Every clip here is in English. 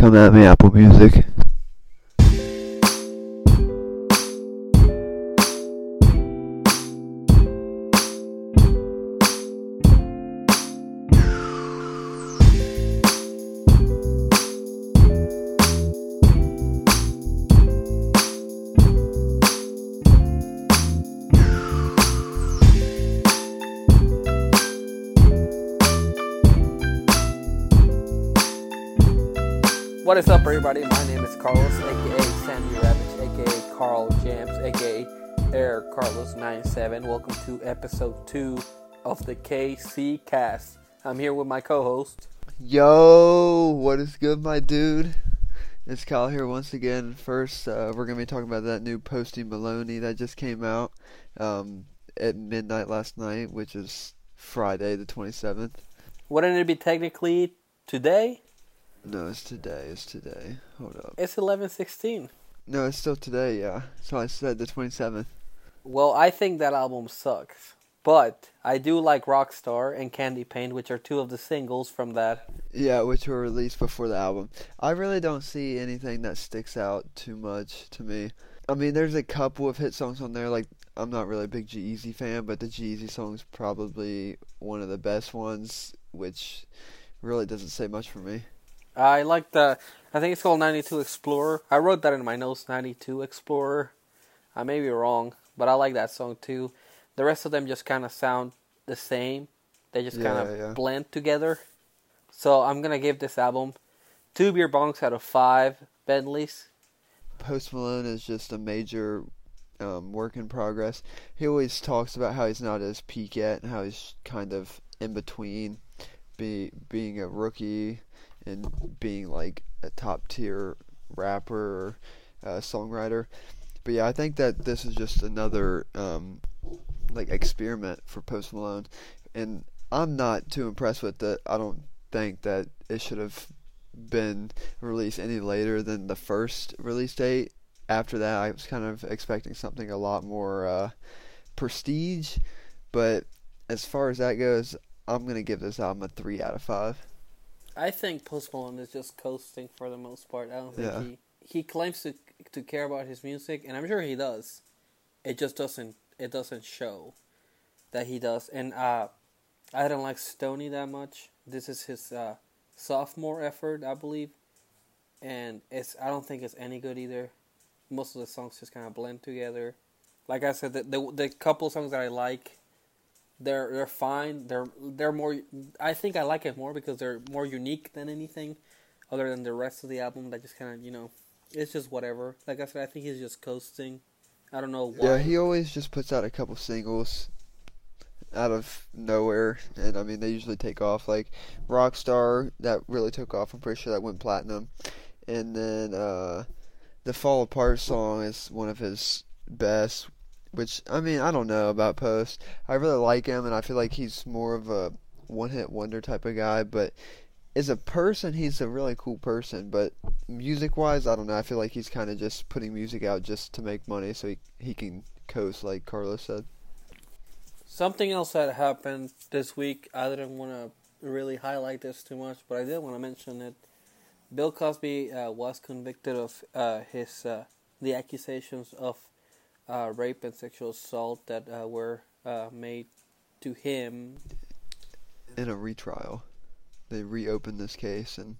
Come at me, Apple Music. 2 of the KC Cast. I'm here with my co host. Yo, what is good, my dude? It's Kyle here once again. First, uh, we're gonna be talking about that new Post Malone that just came out um, at midnight last night, which is Friday the 27th. Wouldn't it be technically today? No, it's today. It's today. Hold up. It's 11:16. No, it's still today. Yeah, so I said the 27th. Well, I think that album sucks, but I do like Rockstar and Candy Paint, which are two of the singles from that. Yeah, which were released before the album. I really don't see anything that sticks out too much to me. I mean, there's a couple of hit songs on there. Like, I'm not really a big G-Eazy fan, but the G-Eazy song's probably one of the best ones, which really doesn't say much for me. I like the. I think it's called 92 Explorer. I wrote that in my notes, 92 Explorer. I may be wrong, but I like that song too. The rest of them just kind of sound the same. They just kind of Yeah, yeah. blend together. So I'm gonna give this album two beer bonks out of five Bentleys. Post Malone is just a major um, work in progress. He always talks about how he's not at his peak yet and how he's kind of in between be, being a rookie and being like a top tier rapper or uh, songwriter. But yeah, I think that this is just another um, like experiment for Post Malone, and I'm not too impressed with it. I don't think that it should have been released any later than the first release date. After that, I was kind of expecting something a lot more uh, prestige. But as far as that goes, I'm gonna give this album a three out of five. I think Post Malone is just coasting for the most part. I don't think Yeah. he he claims to to care about his music, and I'm sure he does. It just doesn't it doesn't show that he does. And uh, I don't like Stoney that much. This is his uh, sophomore effort, I believe, and it's I don't think it's any good either. Most of the songs just kind of blend together. Like I said, the the, the couple songs that I like they're they're fine. They're they're more. I think I like it more because they're more unique than anything, other than the rest of the album. That just kind of you know, it's just whatever. Like I said, I think he's just coasting. I don't know why. Yeah, he always just puts out a couple singles out of nowhere, and I mean they usually take off. Like Rockstar, that really took off. I'm pretty sure that went platinum, and then uh, the Fall Apart song is one of his best. Which I mean I don't know about Post. I really like him, and I feel like he's more of a one-hit wonder type of guy. But as a person, he's a really cool person. But music-wise, I don't know. I feel like he's kind of just putting music out just to make money, so he he can coast, like Carlos said. Something else that happened this week. I didn't want to really highlight this too much, but I did want to mention it. Bill Cosby uh, was convicted of uh, his uh, the accusations of uh, rape and sexual assault that uh, were uh, made to him In a retrial, they reopened this case and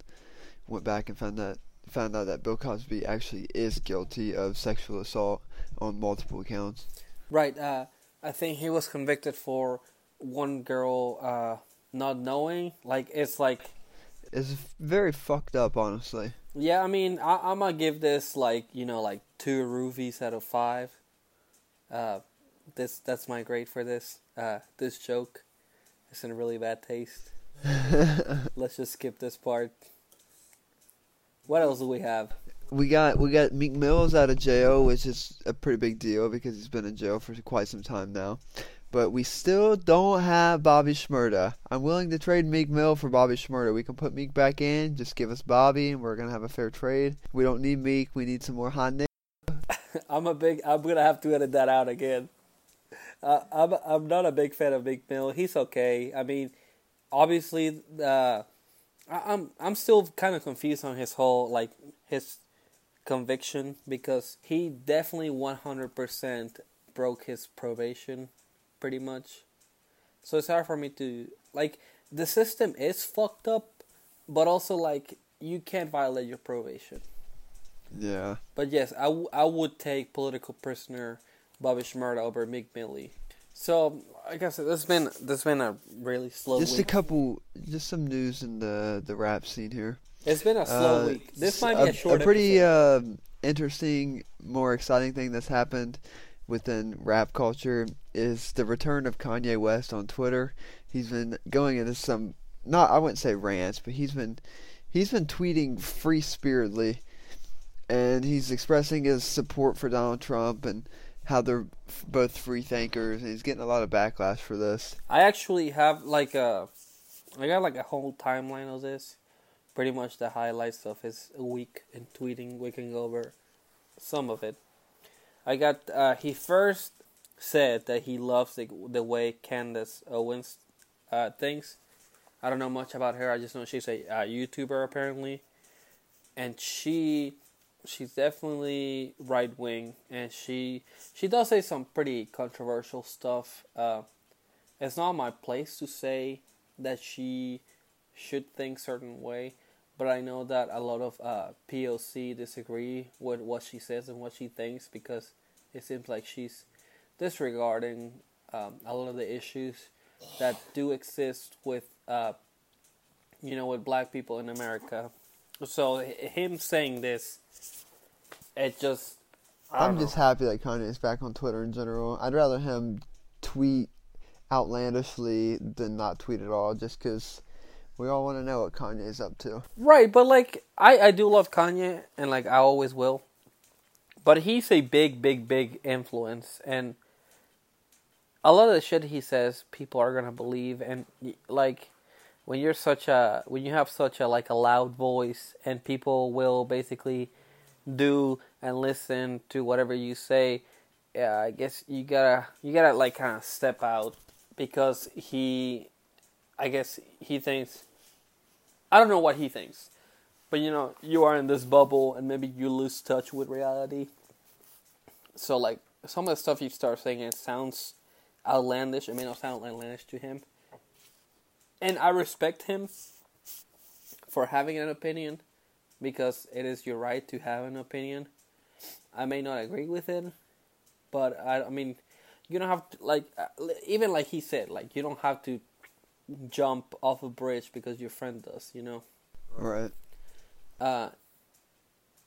went back and found that found out that Bill Cosby actually is guilty of sexual assault on multiple accounts. Right. Uh, I think he was convicted for one girl uh, not knowing. Like it's like, It's very fucked up, honestly. yeah. I mean, I, I'm gonna give this like you know like two rubies out of five. Uh, this that's my grade for this. Uh, this joke is in really bad taste. Let's just skip this part. What else do we have? We got we got Meek Mill's out of jail, which is a pretty big deal because he's been in jail for quite some time now. But we still don't have Bobby Shmurda. I'm willing to trade Meek Mill for Bobby Shmurda. We can put Meek back in, just give us Bobby, and we're gonna have a fair trade. We don't need Meek. We need some more hot niggas. I'm a big. I'm gonna have to edit that out again. Uh, I'm I'm not a big fan of Meek Mill. He's okay. I mean, obviously, uh, I, I'm I'm still kind of confused on his whole like his conviction because he definitely 100% broke his probation pretty much. So it's hard for me to like the system is fucked up, but also like you can't violate your probation. Yeah. But yes, I, w- I would take political prisoner Bobby Shmurda over Mick Millie. So I guess this has been this has been a really slow. Just a couple, just some news in the the rap scene here. It's been a slow Uh, week. This might be a, short. a pretty um interesting, more exciting thing that's happened within rap culture is the return of Kanye West on Twitter. He's been going into some not I wouldn't say rants, but he's been he's been tweeting free spiritedly, and he's expressing his support for Donald Trump and how they're both free thinkers. And he's getting a lot of backlash for this. I actually have like a, I got like a whole timeline of this, pretty much the highlights of his week in tweeting. We can go over some of it. I got uh, he first said that he loves the the way Candace Owens uh, thinks. I don't know much about her. I just know she's a uh, YouTuber apparently, and she she's definitely right wing, and she she does say some pretty controversial stuff. Uh, it's not my place to say that she should think certain way, but I know that a lot of uh, POC disagree with what she says and what she thinks because it seems like she's disregarding um, a lot of the issues that do exist with uh, you know with black people in America. So him saying this, it just I I'm don't just happy that Kanye's back on Twitter in general. I'd rather him tweet outlandishly than not tweet at all, just because we all want to know what Kanye's up to. Right, but like I I do love Kanye and like I always will. But he's a big big big influence and a lot of the shit he says people are going to believe and like when you're such a when you have such a like a loud voice and people will basically do and listen to whatever you say yeah i guess you gotta you gotta like kind of step out because he i guess he thinks i don't know what he thinks but you know you are in this bubble and maybe you lose touch with reality. So like some of the stuff you start saying it sounds outlandish. It may not sound outlandish to him and i respect him for having an opinion because it is your right to have an opinion i may not agree with it but i, I mean you don't have to like uh, even like he said like you don't have to jump off a bridge because your friend does you know Right. uh,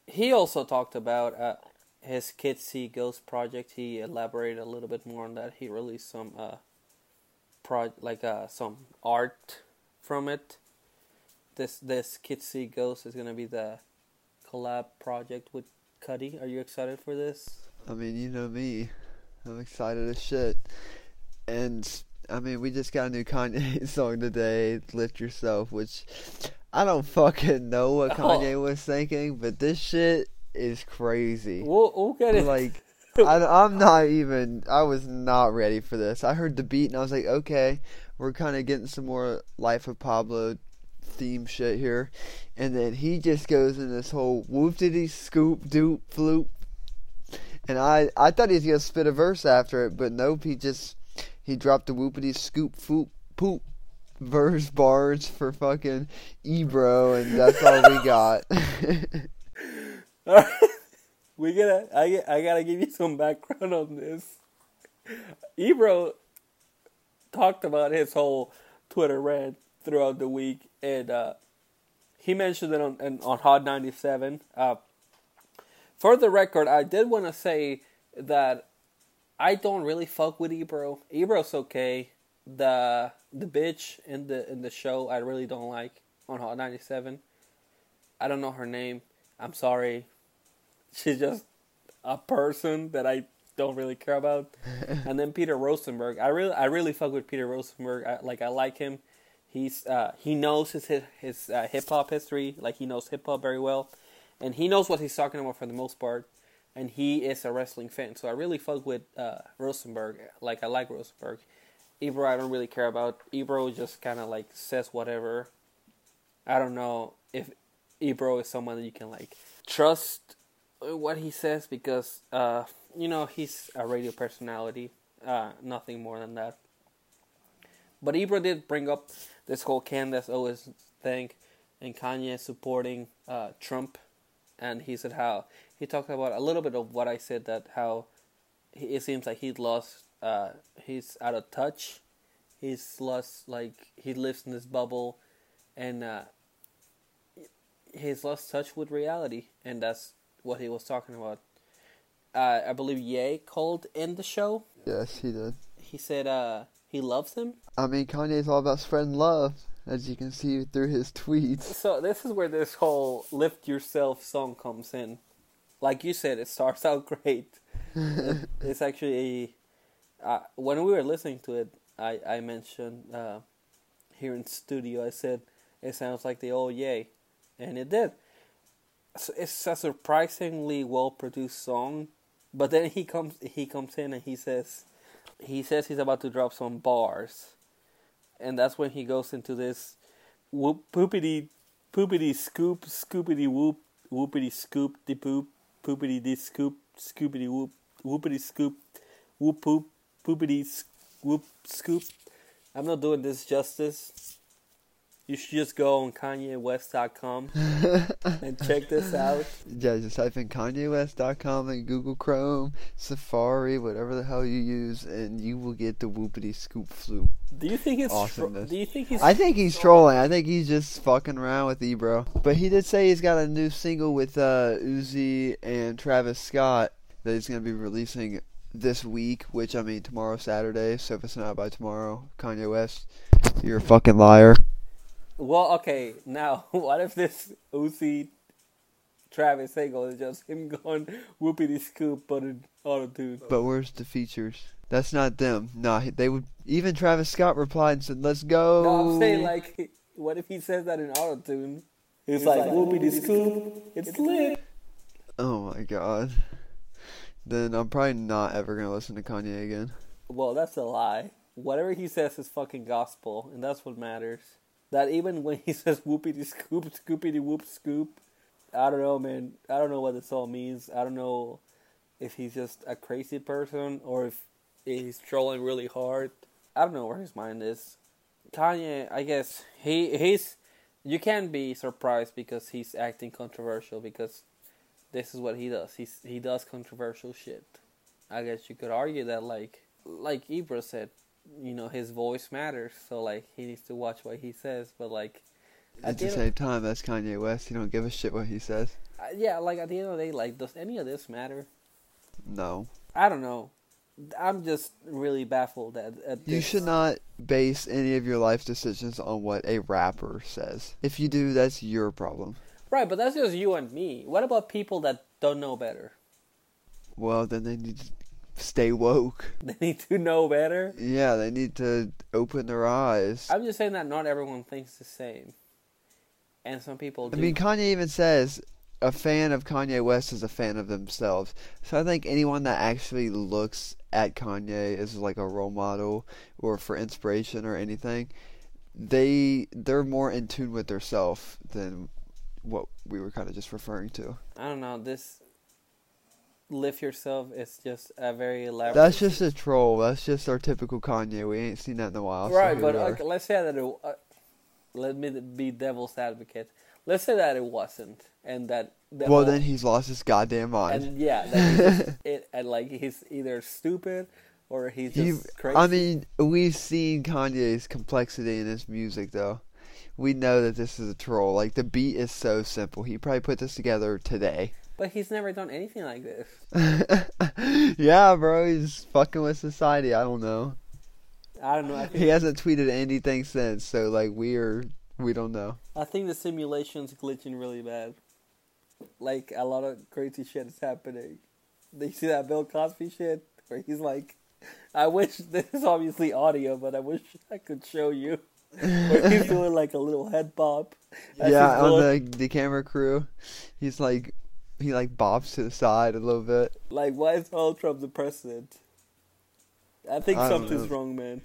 he also talked about uh, his Kids See Ghost project. He elaborated a little bit more on that. He released some uh, pro like uh, some art from it. This this Kids See Ghost is gonna be the collab project with Cudi. Are you excited for this? I mean, you know me. I'm excited as shit. And I mean, we just got a new Kanye song today, "Lift Yourself," which I don't fucking know what Oh. Kanye was thinking, but this shit is crazy. We'll we'll get it. like I, am not even i was not ready for this. I heard the beat and i was like okay we're kind of getting some more life of pablo theme shit here. And then he just goes in this whole whoop diddy scoop doop floop. And i i thought he was gonna spit a verse after it but nope he just he dropped the whoopity scoop foop poop verse bars for fucking ebro and that's all we got we gotta I, I gotta give you some background on this. Ebro talked about his whole Twitter rant throughout the week, and uh, he mentioned it on on, on Hot ninety seven. Uh, for the record, I did want to say that I don't really fuck with Ebro. Ebro's okay. The the bitch in the in the show I really don't like on Hot ninety seven. I don't know her name. I'm sorry. She's just a person that I don't really care about. and then Peter Rosenberg. I really I really fuck with Peter Rosenberg. I, like I like him. He's uh, he knows his his, his uh, hip hop history. Like he knows hip hop very well, and he knows what he's talking about for the most part. And he is a wrestling fan, so I really fuck with uh, Rosenberg. Like I like Rosenberg. Ebro, I don't really care about. Ebro just kind of like says whatever, I don't know if Ebro is someone that you can like trust what he says because uh, you know he's a radio personality, uh, nothing more than that. But Ebro did bring up this whole Candace Owens thing, and Kanye supporting uh, Trump, and he said how he talked about a little bit of what I said that how he, it seems like he's lost, uh, he's out of touch, he's lost like he lives in this bubble, and uh, he's lost touch with reality, and that's what he was talking about. Uh, I believe Ye called in the show. Yes, he did. He said uh, he loves him. I mean, Kanye's all about spreading love, as you can see through his tweets. So this is where this whole "Lift Yourself" song comes in. Like you said, it starts out great. it's actually uh, when we were listening to it, I I mentioned uh, here in studio. I said it sounds like the old Ye, and it did. It's a surprisingly well produced song, but then he comes he comes in and he says he says he's about to drop some bars, and that's when he goes into this whoop poopity poopity scoop scoopity whoop whoopity scoop de poop poopity de scoop scoopity whoop whoopity scoop whoop poop poopity whoop scoop. I'm not doing this justice. You should just go on KanyeWest.com and check this out. Yeah, just type in KanyeWest.com and Google Chrome, Safari, whatever the hell you use, and you will get the whoopity scoop floop. Do you think it's? Awesomeness. do you think he's? I think he's trolling. I think he's just fucking around with Ebro. But he did say he's got a new single with uh, Uzi and Travis Scott that he's going to be releasing this week, which, I mean, tomorrow Saturday, so if it's not by tomorrow, Kanye West, you're a fucking liar. Well, okay. Now, what if this Uzi Travis single is just him going whoopity scoop but in auto tune? But where's the features? That's not them. Nah, they would. Even Travis Scott replied and said, "Let's go." No, I'm saying like, what if he says that in auto tune? It's like whoopity scoop. It's lit. Oh my god. Then I'm probably not ever gonna listen to Kanye again. Well, that's a lie. Whatever he says is fucking gospel, and that's what matters. That even when he says whoopity scoop, scoopity whoop scoop, I don't know, man. I don't know what this all means. I don't know if he's just a crazy person or if he's trolling really hard. I don't know where his mind is. Kanye, I guess he he's you can't be surprised because he's acting controversial because this is what he does. He's he does controversial shit. I guess you could argue that like like Ebro said, you know, his voice matters, so like he needs to watch what he says, but like At the same time, that's Kanye West. He don't give a shit what he says. uh, yeah, like at the end of the day, like does any of this matter? No. I don't know. I'm just really baffled at, at You should not base any of your life decisions on what a rapper says. If you do, that's your problem. Right, but that's just you and me. What about people that don't know better? Well, then they need to stay woke. They need to know better. Yeah, they need to open their eyes. I'm just saying that not everyone thinks the same, and some people I mean, Kanye even says a fan of Kanye West is a fan of themselves. So I think anyone that actually looks at Kanye as like a role model or for inspiration or anything, they they're more in tune with their self than what we were kind of just referring to. I don't know. This lift yourself is just a very elaborate. That's just a troll. That's just our typical Kanye. We ain't seen that in a while. right, here but okay, let's say that it. Uh, let me be devil's advocate. Let's say that it wasn't, and that. the well, whole- then he's lost his goddamn mind. and yeah, that it, and like he's either stupid or he's just You, crazy. I mean, we've seen Kanye's complexity in his music, though. We know that this is a troll. Like the beat is so simple. He probably put this together today. but he's never done anything like this. yeah, bro, he's fucking with society. I don't know. I don't know. I think, He hasn't tweeted anything since, so like we are, we don't know. I think the simulation's glitching really bad. Like a lot of crazy shit is happening. They see that Bill Cosby shit where he's like, "I wish this is obviously audio, but I wish I could show you." He's doing like a little head bob. yeah, on going- the the camera crew, he's like, he like bobs to the side a little bit. Like, why is Donald Trump the president? I think I something's know. wrong, man.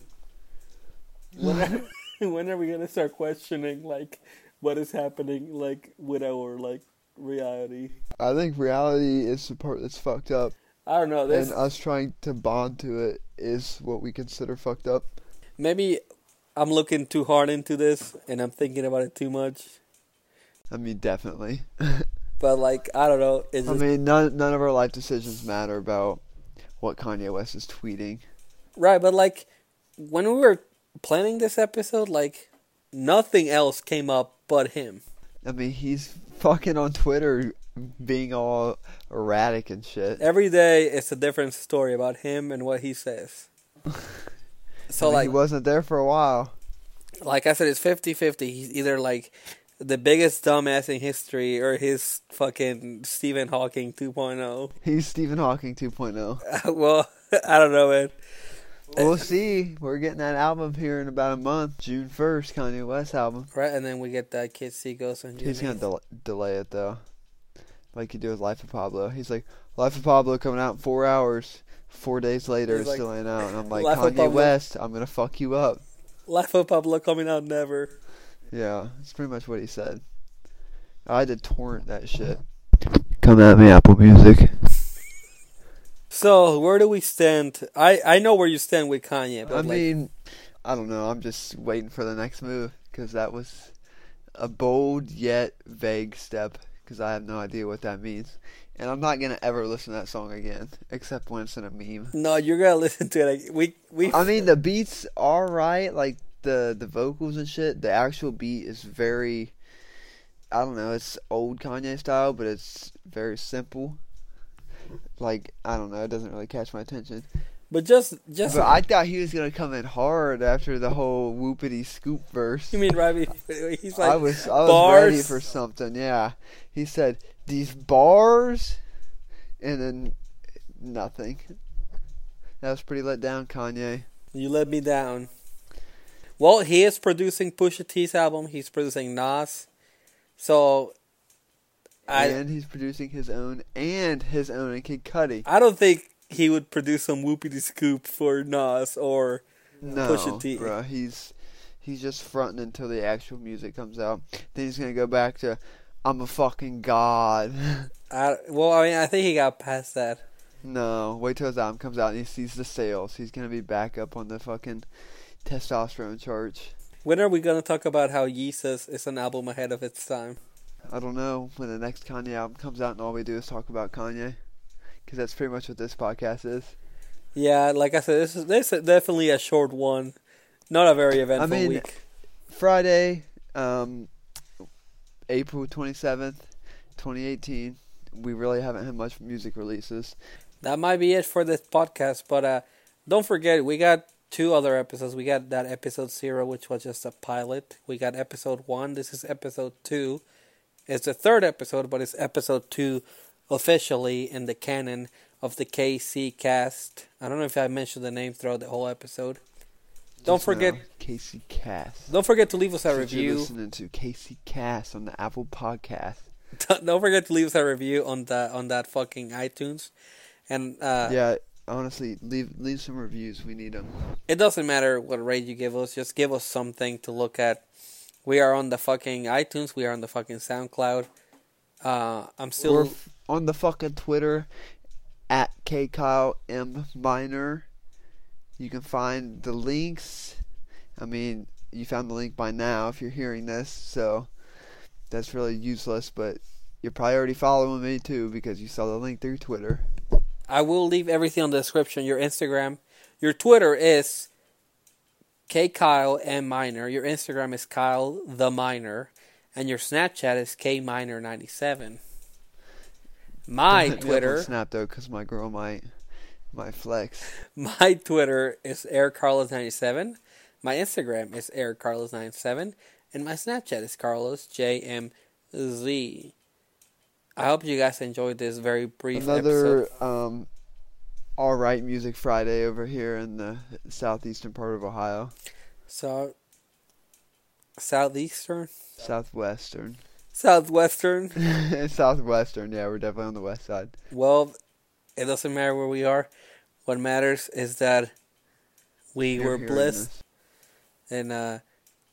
When are, when are we gonna start questioning like what is happening like with our like reality. I think reality is the part that's fucked up, I don't know. This and us trying to bond to it is what we consider fucked up. maybe I'm looking too hard into this and I'm thinking about it too much. I mean, definitely. But like I don't know. I mean, none none of our life decisions matter about what Kanye West is tweeting. right, but like when we were planning this episode, like nothing else came up but him. I mean, he's fucking on Twitter being all erratic and shit. Every day it's a different story about him and what he says. So like he wasn't there for a while. like I said, it's 50-50. He's either like the biggest dumbass in history or his fucking Stephen Hawking oh. 2.0. He's Stephen Hawking 2.0. well, I don't know, man. We'll see. We're getting that album here in about a month, June 1st, Kanye West album. Right, and then we get that Kid See Ghost on June He's gonna del- delay it though, like he did with Life of Pablo. He's like, Life of Pablo coming out in four hours. Four days later, He's it like, still ain't out, and I'm like, Life Kanye West, I'm gonna fuck you up. Life of Pablo coming out never. Yeah, that's pretty much what he said. I had to torrent that shit. Come at me, Apple Music. So where do we stand? I I know where you stand with Kanye, but I like, mean, I don't know. I'm just waiting for the next move because that was a bold yet vague step because I have no idea what that means. And I'm not gonna ever listen to that song again, except when it's in a meme. no, you're gonna listen to it. Like, we we I mean, the beats are right, like the the vocals and shit. The actual beat is very, I don't know, it's old Kanye style, but it's very simple. Like I don't know, it doesn't really catch my attention. But just just But I thought he was gonna come in hard after the whole whoopity scoop verse. you mean right? He's like I was I was bars. ready for something. Yeah, he said these bars, and then nothing. That was pretty let down, Kanye. You let me down. Well, he is producing Pusha T's album. He's producing Nas. So I and he's producing his own and his own and Kid Cudi. I don't think he would produce some whoopity scoop for Nas or No, Pusha T. bro, he's he's just fronting until the actual music comes out. Then he's gonna go back to I'm a fucking god. I, well, I mean, I think he got past that. no, wait till his album comes out and he sees the sales. He's gonna be back up on the fucking testosterone charge. When are we gonna talk about how Yeezus is an album ahead of its time? I don't know when the next Kanye album comes out and all we do is talk about Kanye. Because that's pretty much what this podcast is. Yeah, like I said, this is this is definitely a short one, not a very eventful mean, week. Friday, um, April 27th, 2018. We really haven't had much music releases. That might be it for this podcast, but uh, don't forget we got two other episodes. We got that episode zero, which was just a pilot. We got episode one. This is episode two. It's the third episode, but it's episode two officially in the canon of the KC cast. I don't know if I mentioned the name throughout the whole episode. Don't Just forget, now, KC Cast. don't forget to leave us a you're review. listening to KC Cast on the Apple Podcast. don't forget to leave us a review on the on that fucking iTunes. And uh, yeah, honestly, leave leave some reviews. We need them. It doesn't matter what rate you give us, just give us something to look at. We are on the fucking iTunes, we are on the fucking SoundCloud. Uh, I'm still f- on the fucking Twitter at K Kyle M Minor. You can find the links. I mean, you found the link by now if you're hearing this, so that's really useless. But you're probably already following me too because you saw the link through Twitter. I will leave everything on the description. Your Instagram, your Twitter is K Kyle M Minor. Your Instagram is Kyle the Minor, and your Snapchat is K Minor ninety seven. My Don't hit me up on Twitter, Snap though, because my girl might might flex. my Twitter is Eric Carlos ninety seven. My Instagram is Eric Carlos ninety seven, and my Snapchat is Carlos JMZ. I hope you guys enjoyed this very brief Another episode. um, all right music Friday over here in the southeastern part of Ohio, So, southeastern, southwestern, southwestern. southwestern. Yeah, we're definitely on the west side. Well, it doesn't matter where we are. What matters is that we You're were blessed, this. and uh,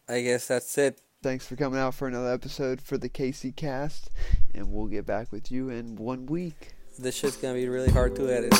I guess that's it. Thanks for coming out for another episode for the KC Cast, and we'll get back with you in one week. This shit's gonna be really hard to edit.